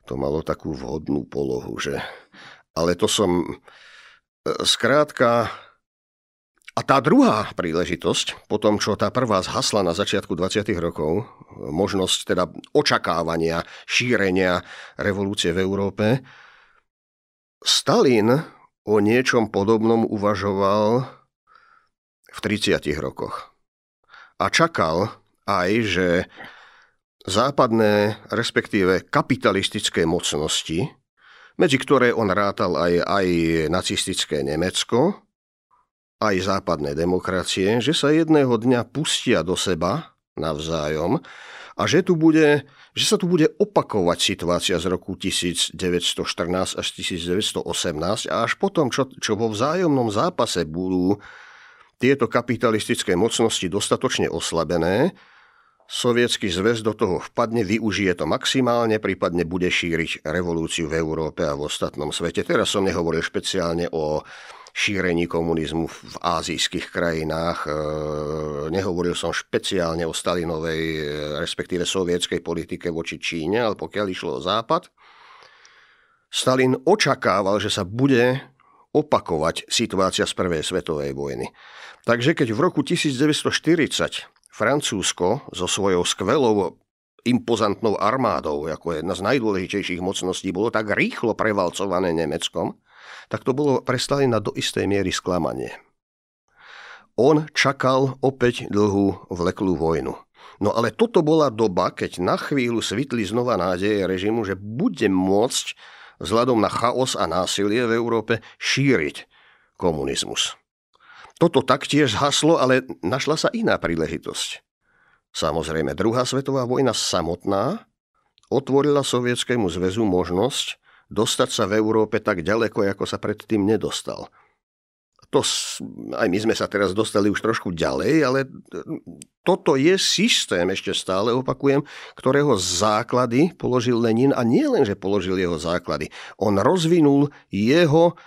to malo takú vhodnú polohu, že... Ale to som... Skrátka, a tá druhá príležitosť, po tom, čo tá prvá zhasla na začiatku 20. rokov, možnosť teda očakávania, šírenia revolúcie v Európe, Stalin o niečom podobnom uvažoval v 30. rokoch. A čakal aj, že západné, respektíve kapitalistické mocnosti, medzi ktoré on rátal aj, aj nacistické Nemecko, aj západné demokracie, že sa jedného dňa pustia do seba navzájom a že, tu bude, že sa tu bude opakovať situácia z roku 1914 až 1918 a až potom, čo, čo vo vzájomnom zápase budú tieto kapitalistické mocnosti dostatočne oslabené, Sovietský zväz do toho vpadne, využije to maximálne, prípadne bude šíriť revolúciu v Európe a v ostatnom svete. Teraz som nehovoril špeciálne o šírení komunizmu v azijských krajinách. E, nehovoril som špeciálne o Stalinovej, e, respektíve sovietskej politike voči Číne, ale pokiaľ išlo o Západ, Stalin očakával, že sa bude opakovať situácia z Prvej svetovej vojny. Takže keď v roku 1940 Francúzsko so svojou skvelou impozantnou armádou, ako jedna z najdôležitejších mocností, bolo tak rýchlo prevalcované Nemeckom, tak to bolo pre Stalina do istej miery sklamanie. On čakal opäť dlhú vleklú vojnu. No ale toto bola doba, keď na chvíľu svitli znova nádeje režimu, že bude môcť vzhľadom na chaos a násilie v Európe šíriť komunizmus. Toto taktiež zhaslo, ale našla sa iná príležitosť. Samozrejme, druhá svetová vojna samotná otvorila Sovietskému zväzu možnosť dostať sa v Európe tak ďaleko, ako sa predtým nedostal. To, aj my sme sa teraz dostali už trošku ďalej, ale toto je systém, ešte stále opakujem, ktorého základy položil Lenin a nie len, že položil jeho základy. On rozvinul jeho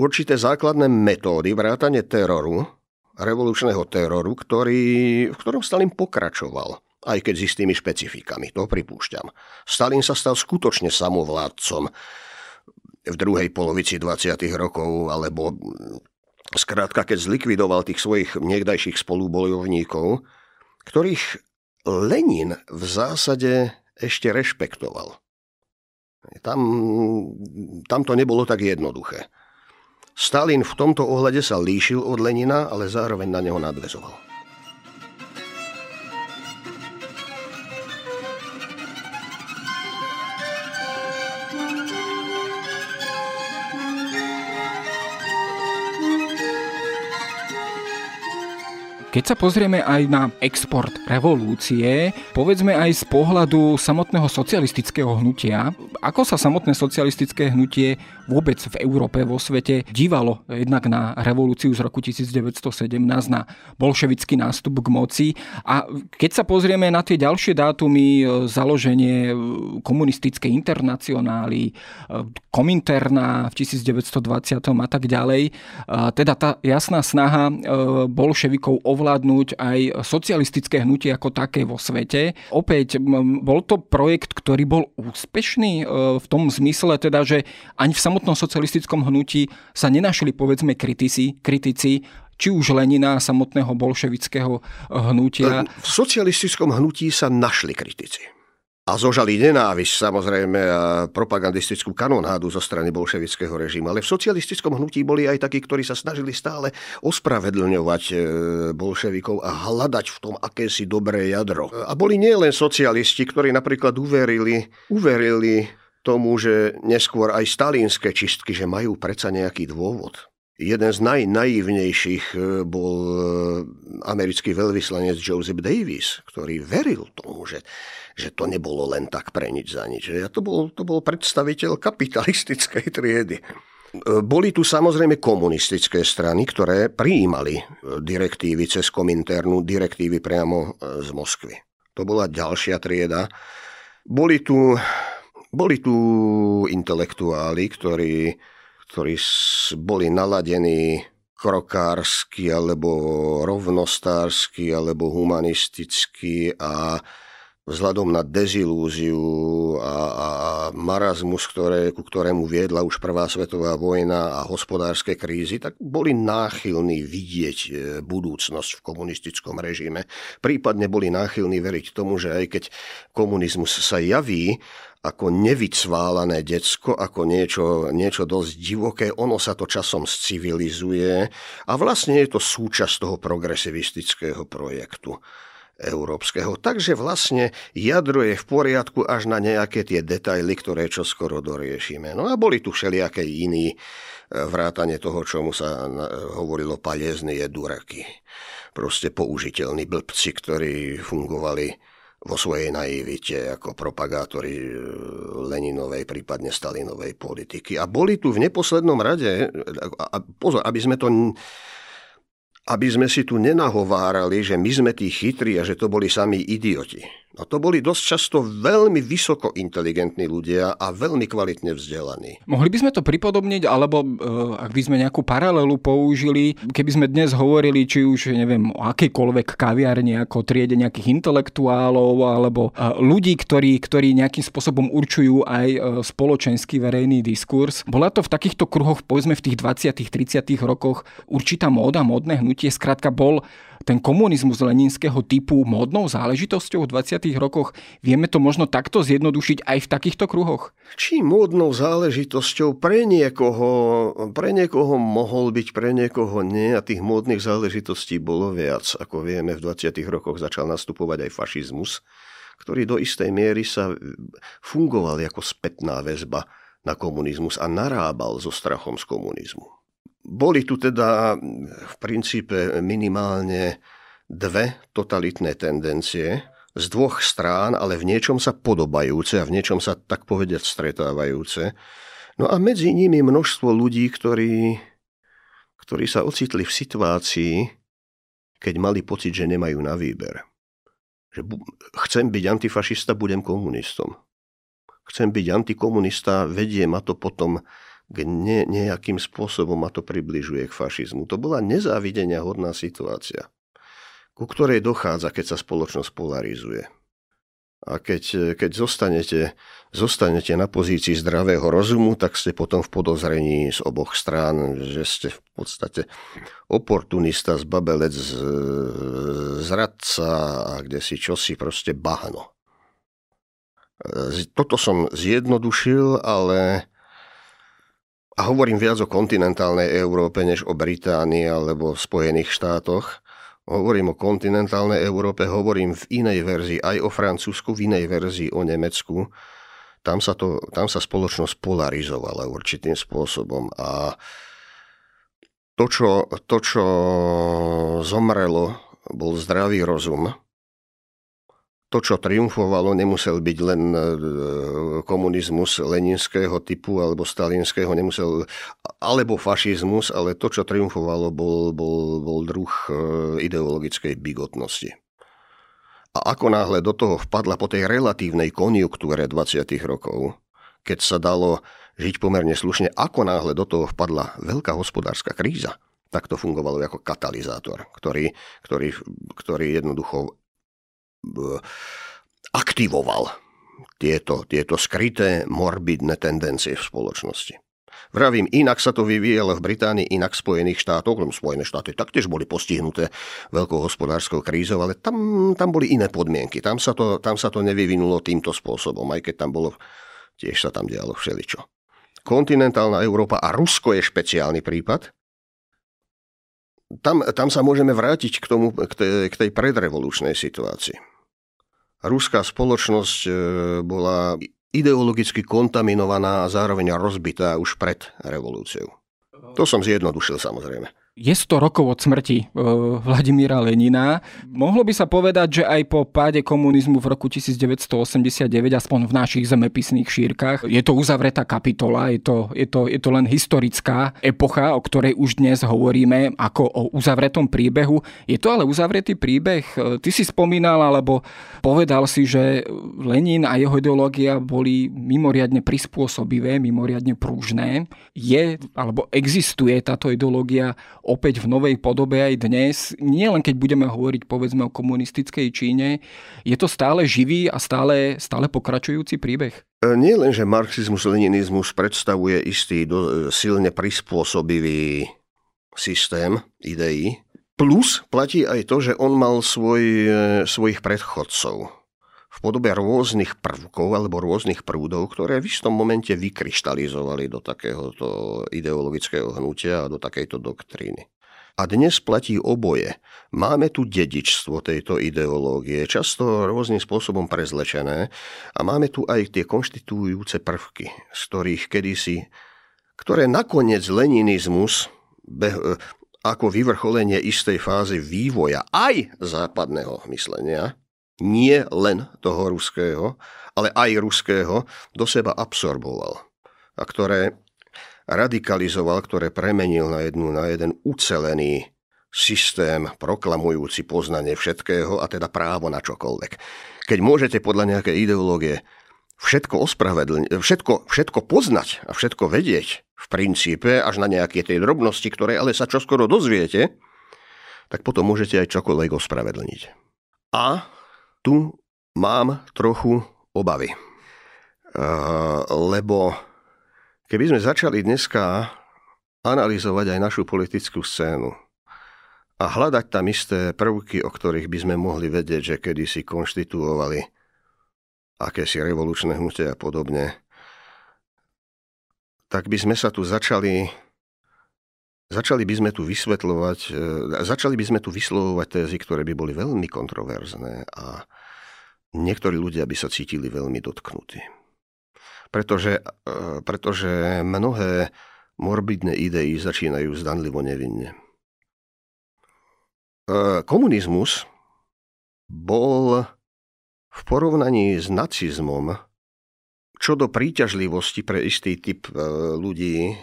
určité základné metódy vrátane teroru, revolučného teroru, ktorý, v ktorom Stalin pokračoval aj keď s istými špecifikami, to pripúšťam. Stalin sa stal skutočne samovládcom v druhej polovici 20. rokov, alebo skrátka, keď zlikvidoval tých svojich niekdajších spolubojovníkov, ktorých Lenin v zásade ešte rešpektoval. Tam, tam to nebolo tak jednoduché. Stalin v tomto ohľade sa líšil od Lenina, ale zároveň na neho nadvezoval. Keď sa pozrieme aj na export revolúcie, povedzme aj z pohľadu samotného socialistického hnutia, ako sa samotné socialistické hnutie vôbec v Európe, vo svete dívalo jednak na revolúciu z roku 1917, na bolševický nástup k moci. A keď sa pozrieme na tie ďalšie dátumy, e, založenie e, komunistickej internacionály, e, Kominterna v 1920 a tak ďalej, teda tá jasná snaha bolševikov ovládať ovládnuť aj socialistické hnutie ako také vo svete. Opäť bol to projekt, ktorý bol úspešný e, v tom zmysle, teda, že ani v samotnom socialistickom hnutí sa nenašli povedzme kritici, kritici či už Lenina, samotného bolševického hnutia. V socialistickom hnutí sa našli kritici a zožali nenávisť samozrejme a propagandistickú kanonádu zo strany bolševického režimu. Ale v socialistickom hnutí boli aj takí, ktorí sa snažili stále ospravedlňovať e, bolševikov a hľadať v tom akési dobré jadro. A boli nielen socialisti, ktorí napríklad uverili, uverili tomu, že neskôr aj stalínske čistky, že majú predsa nejaký dôvod. Jeden z najnaivnejších e, bol e, americký veľvyslanec Joseph Davis, ktorý veril tomu, že, že to nebolo len tak pre nič za nič. A to bol, to bol predstaviteľ kapitalistickej triedy. E, boli tu samozrejme komunistické strany, ktoré prijímali direktívy cez Kominternu, direktívy priamo z Moskvy. To bola ďalšia trieda. Boli tu, boli tu intelektuáli, ktorí ktorí boli naladení krokársky alebo rovnostársky alebo humanistický a vzhľadom na dezilúziu a, a marazmus, ktoré, ku ktorému viedla už Prvá svetová vojna a hospodárske krízy, tak boli náchylní vidieť e, budúcnosť v komunistickom režime. Prípadne boli náchylní veriť tomu, že aj keď komunizmus sa javí ako nevycválané decko, ako niečo, niečo dosť divoké, ono sa to časom civilizuje a vlastne je to súčasť toho progresivistického projektu európskeho. Takže vlastne jadro je v poriadku až na nejaké tie detaily, ktoré čo skoro doriešime. No a boli tu všelijaké iní e, vrátane toho, čomu sa hovorilo palezny je duraky. Proste použiteľní blbci, ktorí fungovali vo svojej naivite ako propagátori e, Leninovej, prípadne Stalinovej politiky. A boli tu v neposlednom rade, a pozor, aby sme to aby sme si tu nenahovárali, že my sme tí chytrí a že to boli sami idioti. No to boli dosť často veľmi vysoko inteligentní ľudia a veľmi kvalitne vzdelaní. Mohli by sme to pripodobniť, alebo e, ak by sme nejakú paralelu použili, keby sme dnes hovorili, či už neviem, o akejkoľvek kaviarni, ako triede nejakých intelektuálov, alebo e, ľudí, ktorí, ktorí nejakým spôsobom určujú aj e, spoločenský verejný diskurs. Bola to v takýchto kruhoch, povedzme v tých 20 30 rokoch, určitá móda, módne hnutie, skrátka bol ten komunizmus leninského typu módnou záležitosťou v 20. rokoch? Vieme to možno takto zjednodušiť aj v takýchto kruhoch? Či módnou záležitosťou pre niekoho, pre niekoho mohol byť, pre niekoho nie a tých módnych záležitostí bolo viac. Ako vieme, v 20. rokoch začal nastupovať aj fašizmus, ktorý do istej miery sa fungoval ako spätná väzba na komunizmus a narábal so strachom z komunizmu. Boli tu teda v princípe minimálne dve totalitné tendencie z dvoch strán, ale v niečom sa podobajúce a v niečom sa tak povediať stretávajúce. No a medzi nimi množstvo ľudí, ktorí, ktorí sa ocitli v situácii, keď mali pocit, že nemajú na výber. Že chcem byť antifašista, budem komunistom. Chcem byť antikomunista, vedie ma to potom ne, nejakým spôsobom ma to približuje k fašizmu. To bola nezávidenia hodná situácia, ku ktorej dochádza, keď sa spoločnosť polarizuje. A keď, keď zostanete, zostanete na pozícii zdravého rozumu, tak ste potom v podozrení z oboch strán, že ste v podstate oportunista, zbabelec, zradca a kde si čosi proste bahno. Toto som zjednodušil, ale a hovorím viac o kontinentálnej Európe, než o Británii alebo Spojených štátoch. Hovorím o kontinentálnej Európe, hovorím v inej verzii aj o Francúzsku, v inej verzii o Nemecku. Tam sa, to, tam sa spoločnosť polarizovala určitým spôsobom a to čo, to, čo zomrelo, bol zdravý rozum to, čo triumfovalo, nemusel byť len e, komunizmus leninského typu alebo stalinského, nemusel, alebo fašizmus, ale to, čo triumfovalo, bol, bol, bol druh e, ideologickej bigotnosti. A ako náhle do toho vpadla po tej relatívnej konjunktúre 20. rokov, keď sa dalo žiť pomerne slušne, ako náhle do toho vpadla veľká hospodárska kríza, tak to fungovalo ako katalizátor, ktorý, ktorý, ktorý jednoducho aktivoval tieto, tieto skryté morbidné tendencie v spoločnosti. Vravím, inak sa to vyvíjalo v Británii, inak v Spojených štátoch, lebo Spojené štáty taktiež boli postihnuté veľkou hospodárskou krízou, ale tam, tam boli iné podmienky. Tam sa, to, tam sa to nevyvinulo týmto spôsobom, aj keď tam bolo, tiež sa tam dialo všeličo. Kontinentálna Európa a Rusko je špeciálny prípad, tam, tam sa môžeme vrátiť k, tomu, k, tej, k tej predrevolučnej situácii ruská spoločnosť e, bola ideologicky kontaminovaná a zároveň rozbitá už pred revolúciou. To som zjednodušil samozrejme je 100 rokov od smrti e, Vladimíra Lenina. Mohlo by sa povedať, že aj po páde komunizmu v roku 1989, aspoň v našich zemepisných šírkach, je to uzavretá kapitola, je to, je, to, je to len historická epocha, o ktorej už dnes hovoríme ako o uzavretom príbehu. Je to ale uzavretý príbeh? E, ty si spomínal, alebo povedal si, že Lenin a jeho ideológia boli mimoriadne prispôsobivé, mimoriadne prúžne. Je, alebo existuje táto ideológia opäť v novej podobe aj dnes. Nie len keď budeme hovoriť povedzme o komunistickej Číne, je to stále živý a stále, stále pokračujúci príbeh? E, nie len, že marxizmus, leninizmus predstavuje istý do, silne prispôsobivý systém ideí, plus platí aj to, že on mal svoj, e, svojich predchodcov v podobe rôznych prvkov alebo rôznych prúdov, ktoré v istom momente vykryštalizovali do takéhoto ideologického hnutia a do takejto doktríny. A dnes platí oboje. Máme tu dedičstvo tejto ideológie, často rôznym spôsobom prezlečené, a máme tu aj tie konštitujúce prvky, z ktorých kedysi, ktoré nakoniec leninizmus, ako vyvrcholenie istej fázy vývoja aj západného myslenia, nie len toho ruského, ale aj ruského, do seba absorboval. A ktoré radikalizoval, ktoré premenil na, jednu, na jeden ucelený systém proklamujúci poznanie všetkého a teda právo na čokoľvek. Keď môžete podľa nejakej ideológie všetko ospravedlniť, všetko, všetko poznať a všetko vedieť v princípe až na nejaké tie drobnosti, ktoré ale sa čoskoro dozviete, tak potom môžete aj čokoľvek ospravedlniť. A tu mám trochu obavy. Lebo keby sme začali dneska analyzovať aj našu politickú scénu a hľadať tam isté prvky, o ktorých by sme mohli vedieť, že kedy si konštituovali akési revolučné hnutie a podobne, tak by sme sa tu začali Začali by sme tu vysvetľovať, e, začali by sme tu vyslovovať tézy, ktoré by boli veľmi kontroverzné a niektorí ľudia by sa cítili veľmi dotknutí. Pretože, e, pretože mnohé morbidné idei začínajú zdanlivo nevinne. E, komunizmus bol v porovnaní s nacizmom čo do príťažlivosti pre istý typ ľudí,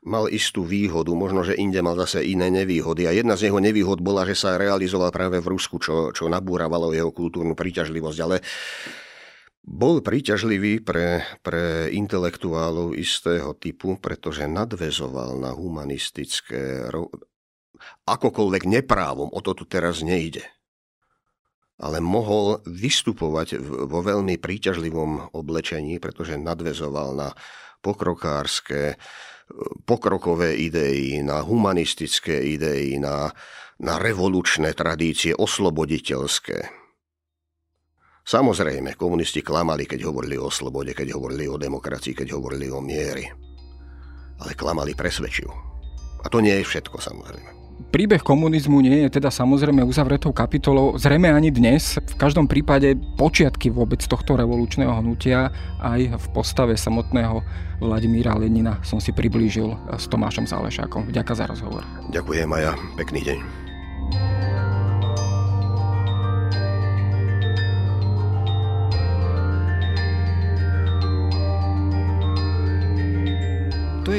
mal istú výhodu, možno, že inde mal zase iné nevýhody. A jedna z jeho nevýhod bola, že sa realizoval práve v Rusku, čo, čo nabúravalo jeho kultúrnu príťažlivosť. Ale bol príťažlivý pre, pre intelektuálov istého typu, pretože nadvezoval na humanistické, akokoľvek neprávom, o to tu teraz nejde. Ale mohol vystupovať vo veľmi príťažlivom oblečení, pretože nadvezoval na pokrokárske, pokrokové idei, na humanistické idei, na, na revolučné tradície, osloboditeľské. Samozrejme, komunisti klamali, keď hovorili o slobode, keď hovorili o demokracii, keď hovorili o miery. Ale klamali presvedčiu. A to nie je všetko, samozrejme. Príbeh komunizmu nie je teda samozrejme uzavretou kapitolou, zrejme ani dnes. V každom prípade počiatky vôbec tohto revolučného hnutia aj v postave samotného Vladimíra Lenina som si priblížil s Tomášom Zálešákom. Ďakujem za rozhovor. Ďakujem Maja, pekný deň.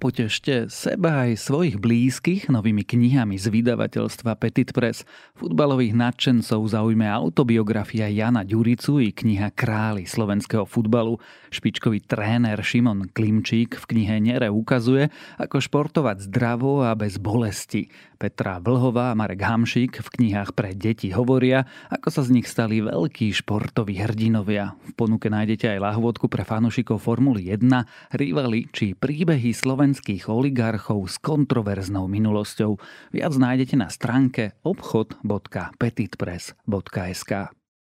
Potešte seba aj svojich blízkych novými knihami z vydavateľstva Petit Press. Futbalových nadšencov zaujme autobiografia Jana Ďuricu i kniha Králi slovenského futbalu. Špičkový tréner Šimon Klimčík v knihe Nere ukazuje, ako športovať zdravo a bez bolesti. Petra Vlhová a Marek Hamšík v knihách pre deti hovoria, ako sa z nich stali veľkí športoví hrdinovia. V ponuke nájdete aj lahvodku pre fanúšikov Formuly 1, rivali či príbehy Slovenska slovenských oligarchov s kontroverznou minulosťou. Viac nájdete na stránke obchod.petitpress.sk.